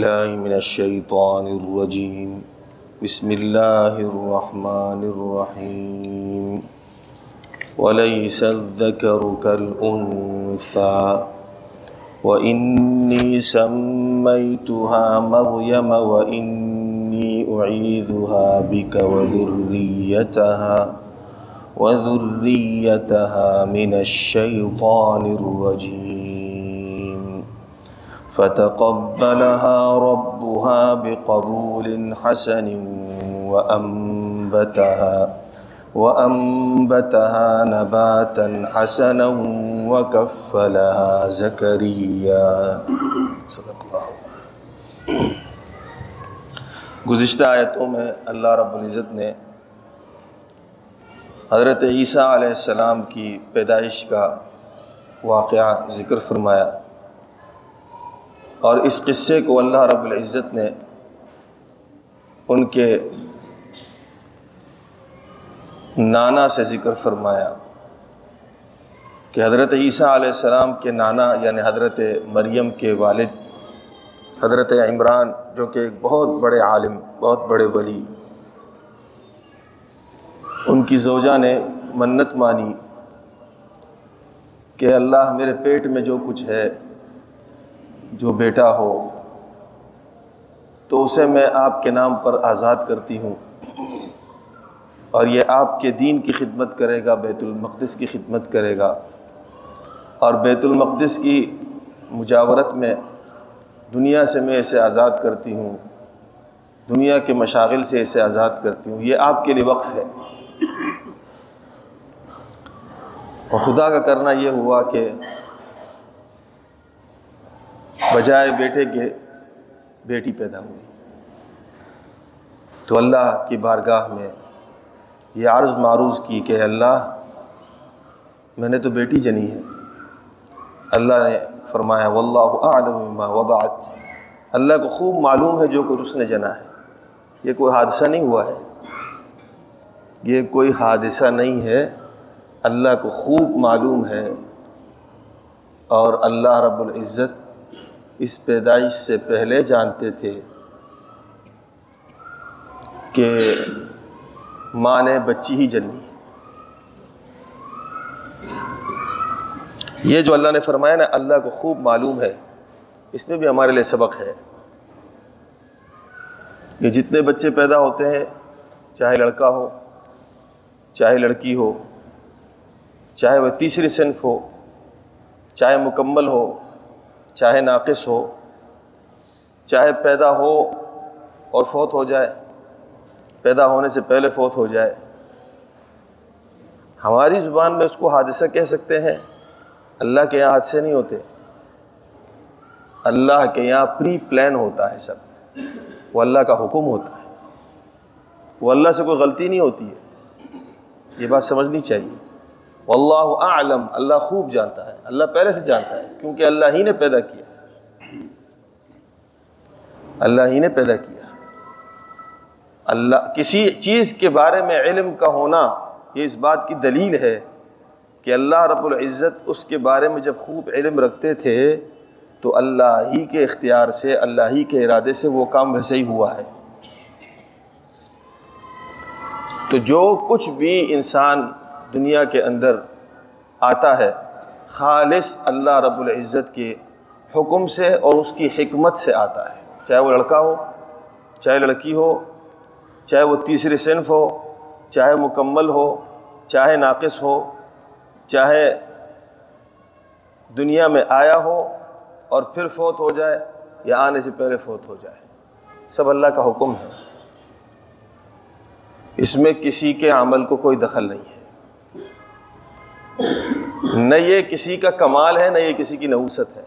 الله من الشيطان الرجيم. بسم الله الرحمن الرحيم. وليس الذكر كالأنثى. وإني سميتها مريم وإني أعيذها بك وذريتها وذريتها من الشيطان الرجيم. فتقبلها ربها بقبول حسن وأنبتها وأنبتها نباتا حسنا وكفلها زكريا. صدق اللہ گزشتہ آیتوں میں اللہ رب العزت نے حضرت عیسیٰ علیہ السلام کی پیدائش کا واقعہ ذکر فرمایا۔ اور اس قصے کو اللہ رب العزت نے ان کے نانا سے ذکر فرمایا کہ حضرت عیسیٰ علیہ السلام کے نانا یعنی حضرت مریم کے والد، حضرت عمران جو کہ ایک بہت بڑے عالم، بہت بڑے ولی، ان کی زوجہ نے منت مانی کہ اللہ میرے پیٹ میں جو کچھ ہے جو بیٹا ہو، تو اسے میں آپ کے نام پر آزاد کرتی ہوں۔ اور یہ آپ کے دین کی خدمت کرے گا، بیت المقدس کی خدمت کرے گا۔ اور بیت المقدس کی مجاورت میں دنیا سے میں اسے آزاد کرتی ہوں۔ دنیا کے مشاغل سے اسے آزاد کرتی ہوں۔ یہ آپ کے لیے وقف ہے۔ اور خدا کا کرنا یہ ہوا کہ بجائے بیٹے کے بیٹی پیدا ہوئی۔ تو اللہ کی بارگاہ میں یہ عرض معروض کی کہ اللہ، میں نے تو بیٹی جنی ہے۔ اللہ نے فرمایا، واللہ اعلم ما وضعت۔ اللہ کو خوب معلوم ہے جو کچھ اس نے جنا ہے۔ یہ کوئی حادثہ نہیں ہوا ہے۔ یہ کوئی حادثہ نہیں ہے۔ اللہ کو خوب معلوم ہے اور اللہ رب العزت اس پیدائش سے پہلے جانتے تھے کہ ماں نے بچی ہی جنی ہے۔ یہ جو اللہ نے فرمایا نا، اللہ کو خوب معلوم ہے، اس میں بھی ہمارے لیے سبق ہے کہ جتنے بچے پیدا ہوتے ہیں، چاہے لڑکا ہو، چاہے لڑکی ہو، چاہے وہ تیسری صنف ہو، چاہے مکمل ہو چاہے ناقص ہو، چاہے پیدا ہو اور فوت ہو جائے، پیدا ہونے سے پہلے فوت ہو جائے۔ ہماری زبان میں اس کو حادثہ کہہ سکتے ہیں، اللہ کے یہاں حادثے نہیں ہوتے۔ اللہ کے یہاں پری پلان ہوتا ہے سب۔ وہ اللہ کا حکم ہوتا ہے۔ وہ اللہ سے کوئی غلطی نہیں ہوتی ہے۔ یہ بات سمجھنی چاہیے۔ واللہ اعلم، اللہ خوب جانتا ہے، اللہ پہلے سے جانتا ہے، کیونکہ اللہ ہی نے پیدا کیا۔ اللہ ہی نے پیدا کیا۔ اللہ، کسی چیز کے بارے میں علم کا ہونا، یہ اس بات کی دلیل ہے کہ اللہ رب العزت اس کے بارے میں جب خوب علم رکھتے تھے، تو اللہ ہی کے اختیار سے، اللہ ہی کے ارادے سے وہ کام ویسے ہی ہوا ہے۔ تو جو کچھ بھی انسان دنیا کے اندر آتا ہے، خالص اللہ رب العزت کے حکم سے اور اس کی حکمت سے آتا ہے۔ چاہے وہ لڑکا ہو، چاہے لڑکی ہو، چاہے وہ تیسری صنف ہو، چاہے مکمل ہو، چاہے ناقص ہو، چاہے دنیا میں آیا ہو اور پھر فوت ہو جائے یا آنے سے پہلے فوت ہو جائے۔ سب اللہ کا حکم ہے۔ اس میں کسی کے عمل کو کوئی دخل نہیں ہے۔ نہ یہ کسی کا کمال ہے، نہ یہ کسی کی نحوست ہے۔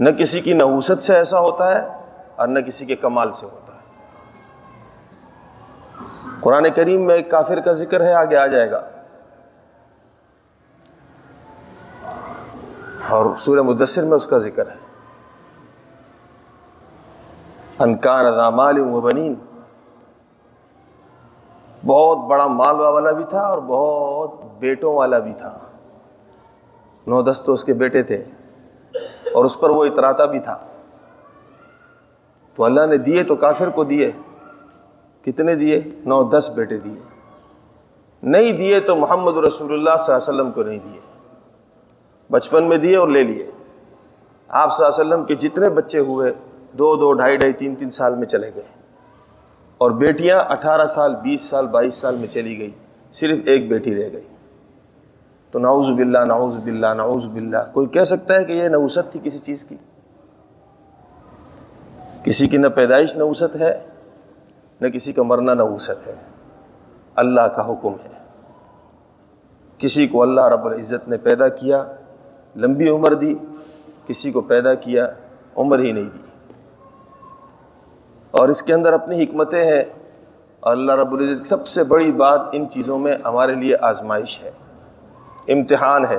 نہ کسی کی نحوست سے ایسا ہوتا ہے اور نہ کسی کے کمال سے ہوتا ہے۔ قرآن کریم میں ایک کافر کا ذکر ہے، آگے آ جائے گا۔ اور سورہ مدثر میں اس کا ذکر ہے۔ انکان ادامال و بنین۔ بہت بڑا مال والا بھی تھا اور بہت بیٹوں والا بھی تھا۔ نو دس تو اس کے بیٹے تھے اور اس پر وہ اتراتا بھی تھا۔ تو اللہ نے دیے تو کافر کو دیے۔ کتنے دیے؟ نو دس بیٹے دیے۔ نہیں دیے تو محمد رسول اللہ صلی اللہ علیہ وسلم کو نہیں دیے۔ بچپن میں دیے اور لے لیے۔ آپ صلی اللہ علیہ وسلم کے جتنے بچے ہوئے، دو دو، ڈھائی ڈھائی، تین تین سال میں چلے گئے۔ اور بیٹیاں اٹھارہ سال، بیس سال، بائیس سال میں چلی گئی۔ صرف ایک بیٹی رہ گئی۔ تو نعوذ باللہ نعوذ باللہ نعوذ باللہ۔ کوئی کہہ سکتا ہے کہ یہ نوسط تھی کسی چیز کی؟ کسی کی نہ پیدائش نوسط ہے، نہ کسی کا مرنا نوسط ہے۔ اللہ کا حکم ہے۔ کسی کو اللہ رب العزت نے پیدا کیا، لمبی عمر دی، کسی کو پیدا کیا، عمر ہی نہیں دی۔ اور اس کے اندر اپنی حکمتیں ہیں۔ اور اللہ رب العزت سب سے بڑی بات ان چیزوں میں ہمارے لیے آزمائش ہے، امتحان ہے۔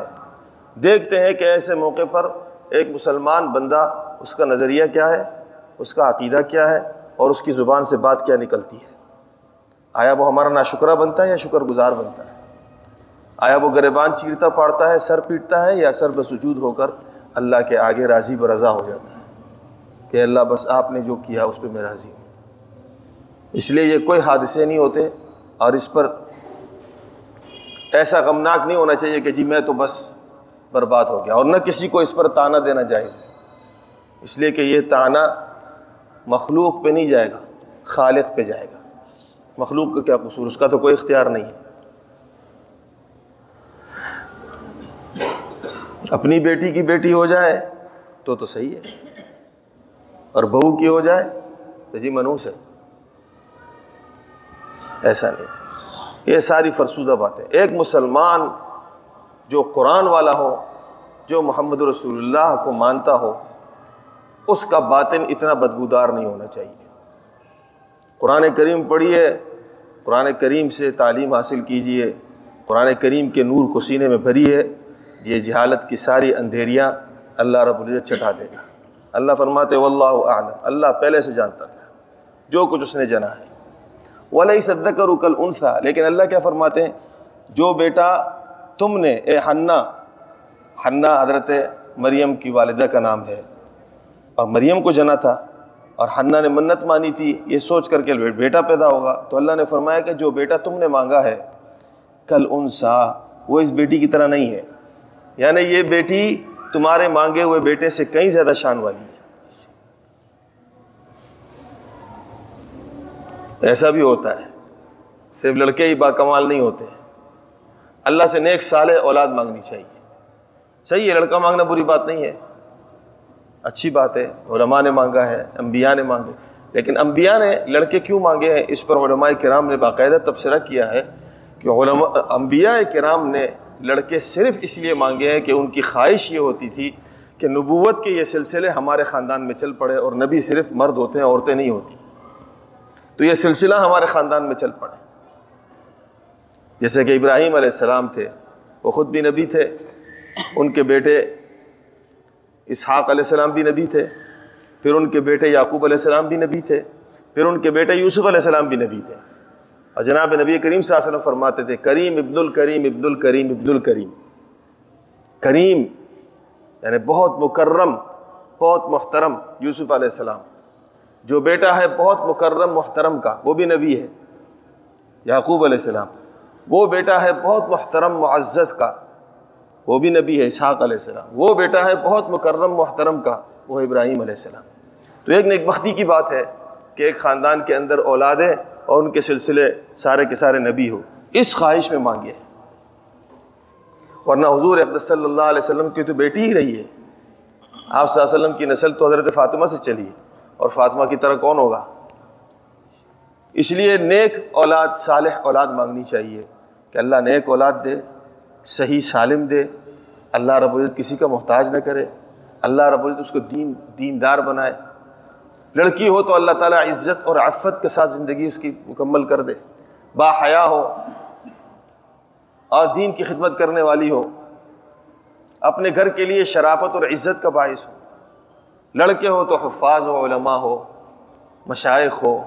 دیکھتے ہیں کہ ایسے موقع پر ایک مسلمان بندہ اس کا نظریہ کیا ہے، اس کا عقیدہ کیا ہے اور اس کی زبان سے بات کیا نکلتی ہے۔ آیا وہ ہمارا ناشکرہ بنتا ہے یا شکر گزار بنتا ہے؟ آیا وہ گریبان چیرتا پاڑتا ہے، سر پیٹتا ہے یا سر بسجود ہو کر اللہ کے آگے راضی برضا ہو جاتا ہے؟ کہ اللہ بس آپ نے جو کیا اس پہ میں راضی ہوں۔ اس لیے یہ کوئی حادثے نہیں ہوتے اور اس پر ایسا غمناک نہیں ہونا چاہیے کہ جی میں تو بس برباد ہو گیا اور نہ کسی کو اس پر تانا دینا جائز ہے۔ اس لیے کہ یہ تانا مخلوق پہ نہیں جائے گا، خالق پہ جائے گا۔ مخلوق کا کیا قصور؟ اس کا تو کوئی اختیار نہیں ہے۔ اپنی بیٹی کی بیٹی ہو جائے تو تو صحیح ہے۔ اور بہو کی ہو جائے تو جی منوس ہے ایسا نہیں۔ یہ ساری فرسودہ باتیں۔ ایک مسلمان جو قرآن والا ہو، جو محمد رسول اللہ کو مانتا ہو، اس کا باطن اتنا بدبودار نہیں ہونا چاہیے۔ قرآن کریم پڑھیے، قرآن کریم سے تعلیم حاصل کیجیے، قرآن کریم کے نور کو سینے میں بھریے۔ یہ جہالت کی ساری اندھیریاں اللہ رب العزت چٹا دے گا۔ اللہ فرماتے واللہ اعلم. اللہ پہلے سے جانتا تھا۔ جو کچھ اس نے جنا ہے۔ ولی صدق رکل انسا لیکن اللہ کیا فرماتے ہیں؟ جو بیٹا تم نے، اے حنا حنا حضرت مریم کی والدہ کا نام ہے۔ اور مریم کو جنا تھا۔ اور حنا نے منت مانی تھی۔ یہ سوچ کر کے بیٹا پیدا ہوگا۔ تو اللہ نے فرمایا کہ جو بیٹا تم نے مانگا ہے کل انسا وہ اس بیٹی کی طرح نہیں ہے۔ یعنی یہ بیٹی تمہارے مانگے ہوئے بیٹے سے کئی زیادہ شان والی ہے۔ ایسا بھی ہوتا ہے۔ صرف لڑکے ہی با کمال نہیں ہوتے۔ اللہ سے نیک سال اولاد مانگنی چاہیے۔ صحیح ہے، لڑکا مانگنا بری بات نہیں ہے۔ اچھی بات ہے، علماء نے مانگا ہے، انبیاء نے مانگے۔ لیکن انبیاء نے لڑکے کیوں مانگے ہیں؟ اس پر علماء کرام نے باقاعدہ تبصرہ کیا ہے کہ علماء، انبیاء کرام نے لڑکے صرف اس لیے مانگے ہیں کہ ان کی خواہش یہ ہوتی تھی کہ نبوت کے یہ سلسلے ہمارے خاندان میں چل پڑے اور نبی صرف مرد ہوتے ہیں، عورتیں نہیں ہوتی۔ تو یہ سلسلہ ہمارے خاندان میں چل پڑے۔ جیسے کہ ابراہیم علیہ السلام تھے، وہ خود بھی نبی تھے۔ ان کے بیٹے اسحاق علیہ السلام بھی نبی تھے۔ پھر ان کے بیٹے یعقوب علیہ السلام بھی نبی تھے۔ پھر ان کے بیٹے یوسف علیہ السلام بھی نبی تھے۔ اور جناب نبی کریم صلی اللہ علیہ وسلم فرماتے تھے، کریم ابن الکریم ابن الکریم ابن الکریم۔ کریم یعنی بہت مکرم، بہت محترم یوسف علیہ السلام۔ جو بیٹا ہے بہت مکرم، محترم کا، وہ بھی نبی ہے، یعقوب علیہ السلام۔ وہ بیٹا ہے بہت محترم، معزز کا، وہ بھی نبی ہے، اسحاق علیہ السلام۔ وہ بیٹا ہے بہت مکرم، محترم کا، وہ ابراہیم علیہ السلام۔ تو ایک نیک بختی کی بات ہے کہ ایک خاندان کے اندر اولادیں اور ان کے سلسلے سارے کے سارے نبی ہو۔ اس خواہش میں مانگے ہیں۔ ورنہ حضور عبد صلی اللہ علیہ وسلم کی تو بیٹی ہی رہی ہے۔ آپ صلی اللہ علیہ وسلم کی نسل تو حضرت فاطمہ سے چلی ہے۔ اور فاطمہ کی طرح کون ہوگا؟ اس لیے نیک اولاد، صالح اولاد مانگنی چاہیے کہ اللہ نیک اولاد دے، صحیح سالم دے۔ اللہ رب العزت کسی کا محتاج نہ کرے۔ اللہ رب العزت اس کو دین، دیندار بنائے۔ لڑکی ہو تو اللہ تعالیٰ عزت اور عفت کے ساتھ زندگی اس کی مکمل کر دے۔ با حیا ہو اور دین کی خدمت کرنے والی ہو، اپنے گھر کے لیے شرافت اور عزت کا باعث ہو۔ لڑکے ہو تو حفاظ ہو، علماء ہو مشائق ہو۔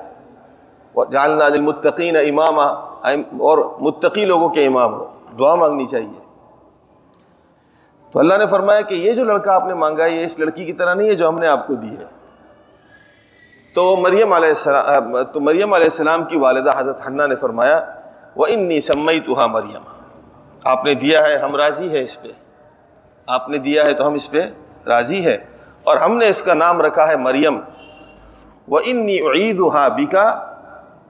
جالنا المتقین امام اور متقی لوگوں کے امام ہو۔ دعا مانگنی چاہیے۔ تو اللہ نے فرمایا کہ یہ جو لڑکا آپ نے مانگا ہے یہ اس لڑکی کی طرح نہیں ہے جو ہم نے آپ کو دی ہے۔ تو مریم علیہ السلام تو مریم علیہ السلام کی والدہ حضرت حنہ نے فرمایا وہ انی سمئی تو مریم آپ نے دیا ہے، ہم راضی ہے اس پہ۔ آپ نے دیا ہے تو ہم اس پہ راضی ہے اور ہم نے اس کا نام رکھا ہے مریم۔ وہ انی عید ہاں بیکا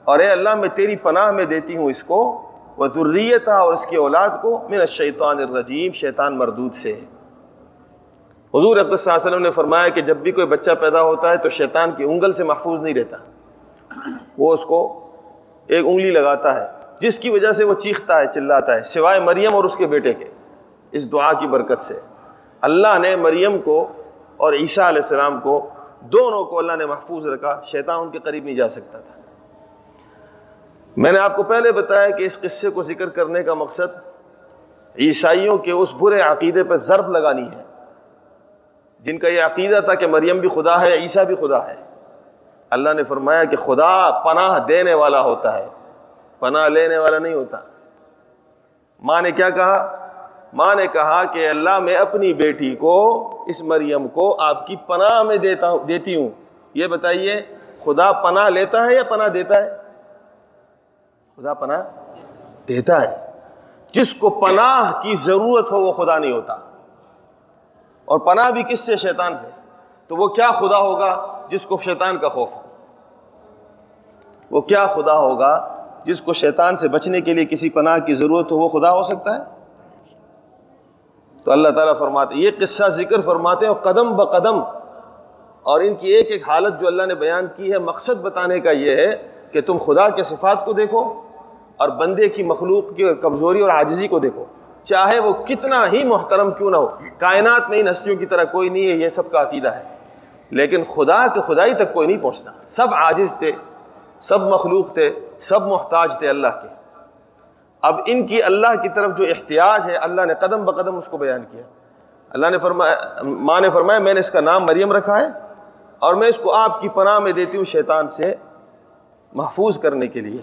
اور اے اللہ، میں تیری پناہ میں دیتی ہوں اس کو۔ وہ ضروریت اور اس کی اولاد کو۔ من الشیطان الرجیم شیطان مردود سے۔ حضور صلی اللہ علیہ وسلم نے فرمایا کہ جب بھی کوئی بچہ پیدا ہوتا ہے تو شیطان کی انگل سے محفوظ نہیں رہتا۔ وہ اس کو ایک انگلی لگاتا ہے، جس کی وجہ سے وہ چیختا ہے، چلاتا ہے، سوائے مریم اور اس کے بیٹے کے۔ اس دعا کی برکت سے۔ اللہ نے مریم کو اور عیسیٰ علیہ السلام کو، دونوں کو اللہ نے محفوظ رکھا، شیطان ان کے قریب نہیں جا سکتا تھا۔ میں نے آپ کو پہلے بتایا کہ اس قصے کو ذکر کرنے کا مقصد عیسائیوں کے اس برے عقیدے پہ ضرب لگانی ہے۔ جن کا یہ عقیدہ تھا کہ مریم بھی خدا ہے، عیسیٰ بھی خدا ہے۔ اللہ نے فرمایا کہ خدا پناہ دینے والا ہوتا ہے۔ پناہ لینے والا نہیں ہوتا۔ ماں نے کیا کہا؟ ماں نے کہا کہ اللہ میں اپنی بیٹی کو، اس مریم کو آپ کی پناہ میں دیتا ہوں، دیتی ہوں۔ یہ بتائیے، خدا پناہ لیتا ہے یا پناہ دیتا ہے؟ خدا پناہ دیتا ہے۔ جس کو پناہ کی ضرورت ہو، وہ خدا نہیں ہوتا۔ اور پناہ بھی کس سے؟ شیطان سے۔ تو وہ کیا خدا ہوگا جس کو شیطان کا خوف ہو؟ وہ کیا خدا ہوگا جس کو شیطان سے بچنے کے لیے کسی پناہ کی ضرورت ہو؟ وہ خدا ہو سکتا ہے؟ تو اللہ تعالیٰ فرماتے یہ قصہ ذکر فرماتے ہیں اور قدم بقدم، اور ان کی ایک ایک حالت جو اللہ نے بیان کی ہے، مقصد بتانے کا یہ ہے کہ تم خدا کے صفات کو دیکھو اور بندے کی مخلوق کی کمزوری اور عاجزی کو دیکھو۔ چاہے وہ کتنا ہی محترم کیوں نہ ہو، کائنات میں ان ہستیوں کی طرح کوئی نہیں ہے، یہ سب کا عقیدہ ہے۔ لیکن خدا کے خدائی تک کوئی نہیں پہنچتا۔ سب عاجز تھے، سب مخلوق تھے، سب محتاج تھے اللہ کے۔ اب ان کی اللہ کی طرف جو احتیاج ہے، اللہ نے قدم بقدم اس کو بیان کیا۔ اللہ نے فرمایا، ماں نے فرمایا، میں نے اس کا نام مریم رکھا ہے اور میں اس کو آپ کی پناہ میں دیتی ہوں شیطان سے محفوظ کرنے کے لیے۔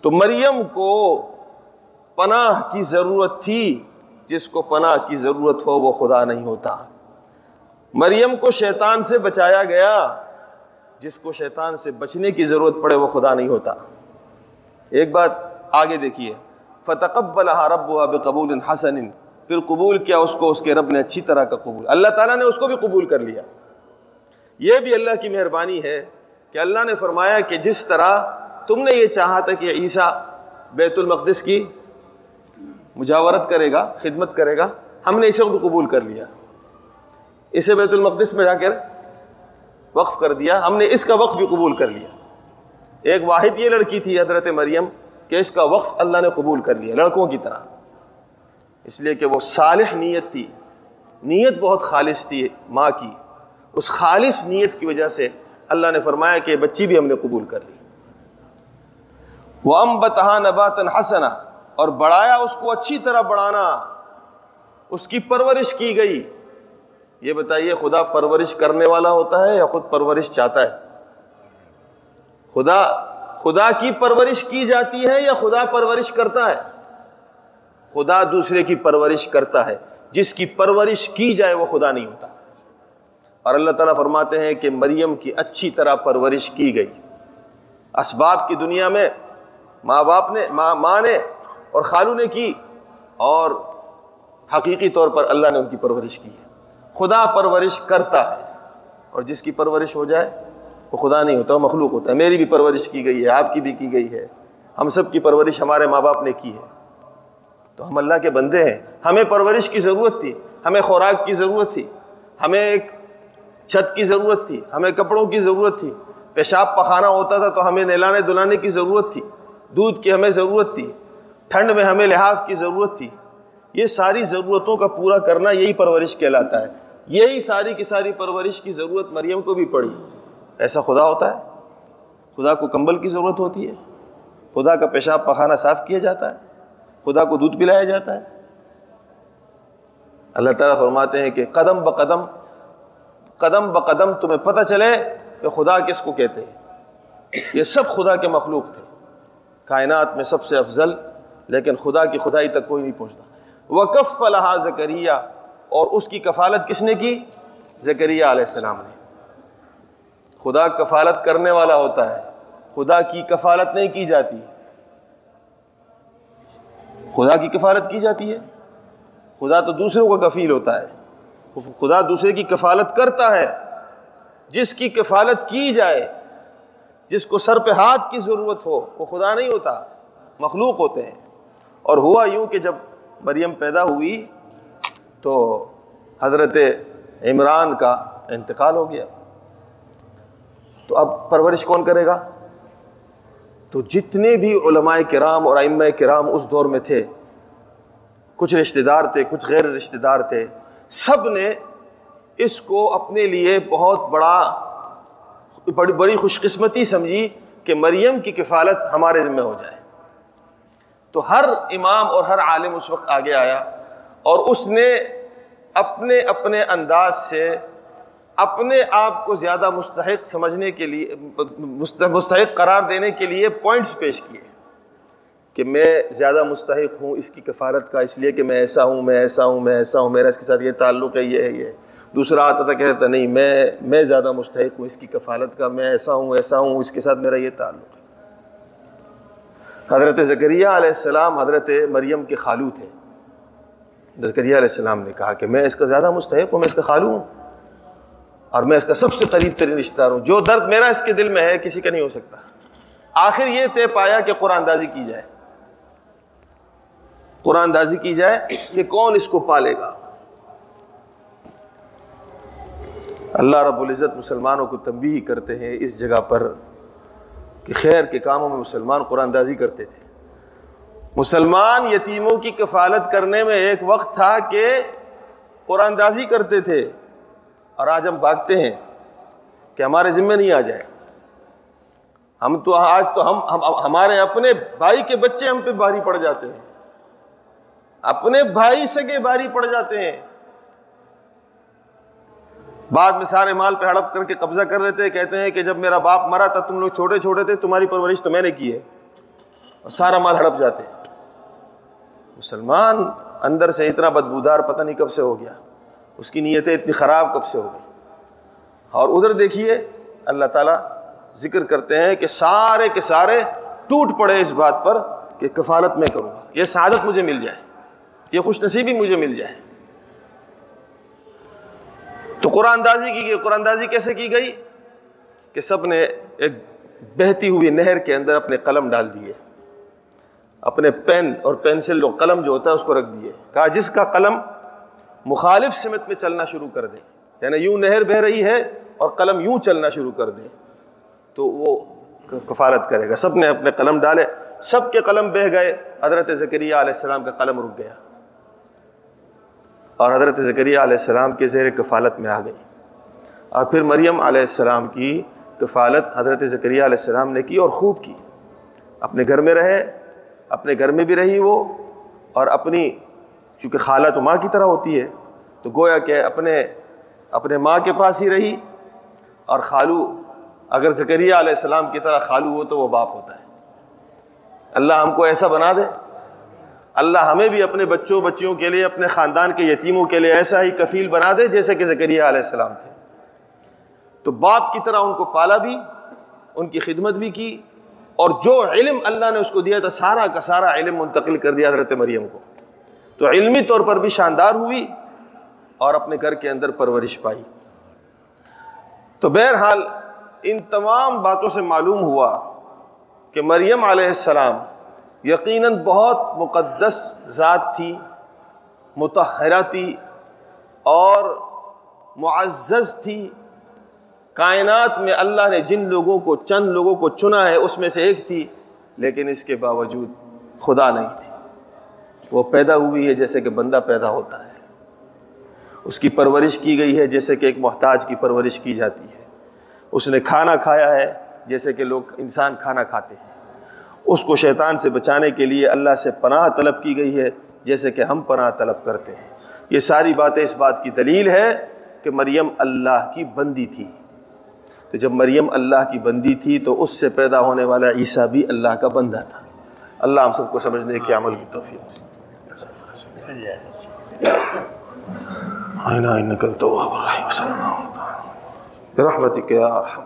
تو مریم کو پناہ کی ضرورت تھی، جس کو پناہ کی ضرورت ہو، وہ خدا نہیں ہوتا۔ مریم کو شیطان سے بچایا گیا، جس کو شیطان سے بچنے کی ضرورت پڑے، وہ خدا نہیں ہوتا۔ ایک بات آگے دیکھیے فتقبل رب و قبول حسن، پھر قبول کیا اس کو، اس کے رب نے اچھی طرح کا قبول۔ اللہ تعالیٰ نے اس کو بھی قبول کر لیا۔ یہ بھی اللہ کی مہربانی ہے کہ اللہ نے فرمایا کہ جس طرح تم نے یہ چاہا تھا کہ عیسیٰ بیت المقدس کی مجاورت کرے گا، خدمت کرے گا۔ ہم نے اسے بھی قبول کر لیا۔ اسے بیت المقدس میں جا کر وقف کر دیا۔ ہم نے اس کا وقف بھی قبول کر لیا۔ ایک واحد یہ لڑکی تھی حضرت مریم کہ اس کا وقف اللہ نے قبول کر لیا، لڑکوں کی طرح۔ اس لیے کہ وہ صالح نیت تھی۔ نیت بہت خالص تھی ماں کی۔ اس خالص نیت کی وجہ سے اللہ نے فرمایا کہ بچی بھی ہم نے قبول کر لی۔ وہ ام بتہا نباتن حسنا۔ اور بڑھایا اس کو اچھی طرح بڑھانا، اس کی پرورش کی گئی۔ یہ بتائیے، خدا پرورش کرنے والا ہوتا ہے یا خود پرورش چاہتا ہے؟ خدا خدا کی پرورش کی جاتی ہے یا خدا پرورش کرتا ہے؟ خدا دوسرے کی پرورش کرتا ہے۔ جس کی پرورش کی جائے وہ خدا نہیں ہوتا۔ اور اللہ تعالیٰ فرماتے ہیں کہ مریم کی اچھی طرح پرورش کی گئی۔ اسباب کی دنیا میں ماں باپ نے، ماں ماں نے اور خالو نے کی اور حقیقی طور پر اللہ نے ان کی پرورش کی ہے۔ خدا پرورش کرتا ہے اور جس کی پرورش ہو جائے، وہ خدا نہیں ہوتا، وہ مخلوق ہوتا ہے۔ میری بھی پرورش کی گئی ہے، آپ کی بھی کی گئی ہے۔ ہم سب کی پرورش ہمارے ماں باپ نے کی ہے۔ تو ہم اللہ کے بندے ہیں۔ ہمیں پرورش کی ضرورت تھی، ہمیں خوراک کی ضرورت تھی، ہمیں ایک چھت کی ضرورت تھی، ہمیں کپڑوں کی ضرورت تھی۔ پیشاب پخانا ہوتا تھا تو ہمیں نہلانے دلانے کی ضرورت تھی۔ دودھ کی ہمیں ضرورت تھی۔ ٹھنڈ میں ہمیں لحاظ کی ضرورت تھی۔ یہ ساری ضرورتوں کا پورا کرنا یہی پرورش کہلاتا ہے۔ یہی ساری کی ساری پرورش کی ضرورت مریم کو بھی پڑی۔ ایسا خدا ہوتا ہے؟ خدا کو کمبل کی ضرورت ہوتی ہے۔ خدا کا پیشاب پخانا صاف کیا جاتا ہے۔ خدا کو دودھ پلایا جاتا ہے۔ اللہ تعالیٰ فرماتے ہیں کہ قدم بقدم قدم بقدم تمہیں پتہ چلے کہ خدا کس کو کہتے ہیں۔ یہ سب خدا کے مخلوق تھے۔ کائنات میں سب سے افضل لیکن خدا کی خدائی تک کوئی نہیں پہنچتا۔ وقف فلاح زکریہ اور اس کی کفالت کس نے کی؟ زکریہ علیہ السلام نے۔ خدا کفالت کرنے والا ہوتا ہے۔ خدا کی کفالت نہیں کی جاتی۔ خدا کی کفالت کی جاتی ہے۔ خدا تو دوسروں کا کفیل ہوتا ہے۔ خدا دوسرے کی کفالت کرتا ہے۔ جس کی کفالت کی جائے، جس کو سر پہ ہاتھ کی ضرورت ہو، وہ خدا نہیں ہوتا، مخلوق ہوتے ہیں۔ اور ہوا یوں کہ جب مریم پیدا ہوئی تو حضرت عمران کا انتقال ہو گیا۔ تو اب پرورش کون کرے گا؟ تو جتنے بھی علماء کرام اور ائمہ کرام اس دور میں تھے، کچھ رشتہ دار تھے، کچھ غیر رشتہ دار تھے، سب نے اس کو اپنے لیے بہت بڑا، بڑی بڑی خوش قسمتی سمجھی کہ مریم کی کفالت ہمارے ذمہ ہو جائے۔ تو ہر امام اور ہر عالم اس وقت آگے آیا اور اس نے اپنے اپنے انداز سے اپنے آپ کو زیادہ مستحق سمجھنے کے لیے مستحق قرار دینے کے لیے پوائنٹس پیش کیے کہ میں زیادہ مستحق ہوں اس کی کفارت کا، اس لیے کہ میں ایسا ہوں، میں ایسا ہوں، میں ایسا ہوں، میرا اس کے ساتھ یہ تعلق ہے، یہ ہے، یہ دوسرا آتا تھا، کہتا نہیں، میں میں زیادہ مستحق ہوں اس کی کفالت کا، میں ایسا ہوں ایسا ہوں، اس کے ساتھ میرا یہ تعلق ہے۔ حضرت ذکریہ علیہ السلام حضرت مریم کے خالو تھے۔ ذکریہ علیہ السلام نے کہا کہ میں اس کا زیادہ مستحق ہوں، میں اس کا خالو ہوں اور میں اس کا سب سے قریب ترین رشتہ دار ہوں۔ جو درد میرا اس کے دل میں ہے، کسی کا نہیں ہو سکتا۔ آخر یہ طے پایا کہ قرآن دازی کی جائے۔ قرآن دازی کی جائے کہ کون اس کو پالے گا۔ اللہ رب العزت مسلمانوں کو تنبیہ کرتے ہیں، اس جگہ پر کہ خیر کے کاموں میں مسلمان قرآن دازی کرتے تھے۔ مسلمان یتیموں کی کفالت کرنے میں ایک وقت تھا کہ قرآن دازی کرتے تھے۔ اور آج ہم بھاگتے ہیں کہ ہمارے ذمہ نہیں آ جائے۔ ہم تو آج تو ہم ہمارے اپنے بھائی کے بچے ہم پہ بھاری پڑ جاتے ہیں۔ اپنے بھائی سگے بھاری پڑ جاتے ہیں۔ بعد میں سارے مال پہ ہڑپ کر کے قبضہ کر لیتے، کہتے ہیں کہ جب میرا باپ مرا تھا تم لوگ چھوٹے چھوٹے تھے، تمہاری پرورش تو میں نے کی ہے۔ اور سارا مال ہڑپ جاتے۔ مسلمان اندر سے اتنا بدبودار پتہ نہیں کب سے ہو گیا۔ اس کی نیتیں اتنی خراب کب سے ہو گئی۔ اور ادھر دیکھیے، اللہ تعالیٰ ذکر کرتے ہیں کہ سارے کے سارے ٹوٹ پڑے اس بات پر کہ کفالت میں کروں گا۔ یہ سعادت مجھے مل جائے، یہ خوش نصیبی مجھے مل جائے۔ تو قرآن دازی کی گئی، قرآن دازی کیسے کی گئی؟ کہ سب نے ایک بہتی ہوئی نہر کے اندر اپنے قلم ڈال دیے۔ اپنے پین اور پینسل جو قلم جو ہوتا ہے اس کو رکھ دیے۔ کہا، جس کا قلم مخالف سمت میں چلنا شروع کر دے یعنی یوں نہر بہ رہی ہے اور قلم یوں چلنا شروع کر دے، تو وہ کفارت کرے گا۔ سب نے اپنے قلم ڈالے، سب کے قلم بہ گئے۔ حضرت ذکریہ علیہ السلام کا قلم رک گیا۔ اور حضرت ذکریہ علیہ السلام کے زیر کفالت میں آ گئی۔ اور پھر مریم علیہ السلام کی کفالت حضرت ذکریہ علیہ السلام نے کی اور خوب کی۔ اپنے گھر میں رہے، اپنے گھر میں بھی رہی وہ، اور اپنی چونکہ خالہ تو ماں کی طرح ہوتی ہے، تو گویا کہ اپنے اپنے ماں کے پاس ہی رہی۔ اور خالو، اگر ذکریہ علیہ السلام کی طرح خالو ہو تو وہ باپ ہوتا ہے۔ اللہ ہم کو ایسا بنا دے۔ اللہ ہمیں بھی اپنے بچوں بچیوں کے لیے، اپنے خاندان کے یتیموں کے لیے ایسا ہی کفیل بنا دے جیسے کہ ذکریہ علیہ السلام تھے۔ تو باپ کی طرح ان کو پالا بھی، ان کی خدمت بھی کی اور جو علم اللہ نے اس کو دیا تھا، سارا کا سارا علم منتقل کر دیا حضرت مریم کو۔ تو علمی طور پر بھی شاندار ہوئی اور اپنے گھر کے اندر پرورش پائی۔ تو بہرحال ان تمام باتوں سے معلوم ہوا کہ مریم علیہ السلام یقیناً بہت مقدس ذات تھی متحرہ تھی اور معزز تھی۔ کائنات میں اللہ نے جن لوگوں کو، چند لوگوں کو چنا ہے، اس میں سے ایک تھی، لیکن اس کے باوجود خدا نہیں تھی۔ وہ پیدا ہوئی ہے جیسے کہ بندہ پیدا ہوتا ہے۔ اس کی پرورش کی گئی ہے جیسے کہ ایک محتاج کی پرورش کی جاتی ہے۔ اس نے کھانا کھایا ہے جیسے کہ لوگ انسان کھانا کھاتے ہیں۔ اس کو شیطان سے بچانے کے لیے اللہ سے پناہ طلب کی گئی ہے جیسے کہ ہم پناہ طلب کرتے ہیں یہ ساری باتیں اس بات کی دلیل ہے کہ مریم اللہ کی بندی تھی تو جب مریم اللہ کی بندی تھی تو اس سے پیدا ہونے والا عیسیٰ بھی اللہ کا بندہ تھا اللہ ہم سب کو سمجھنے کے عمل کی توفیق برحمتك يا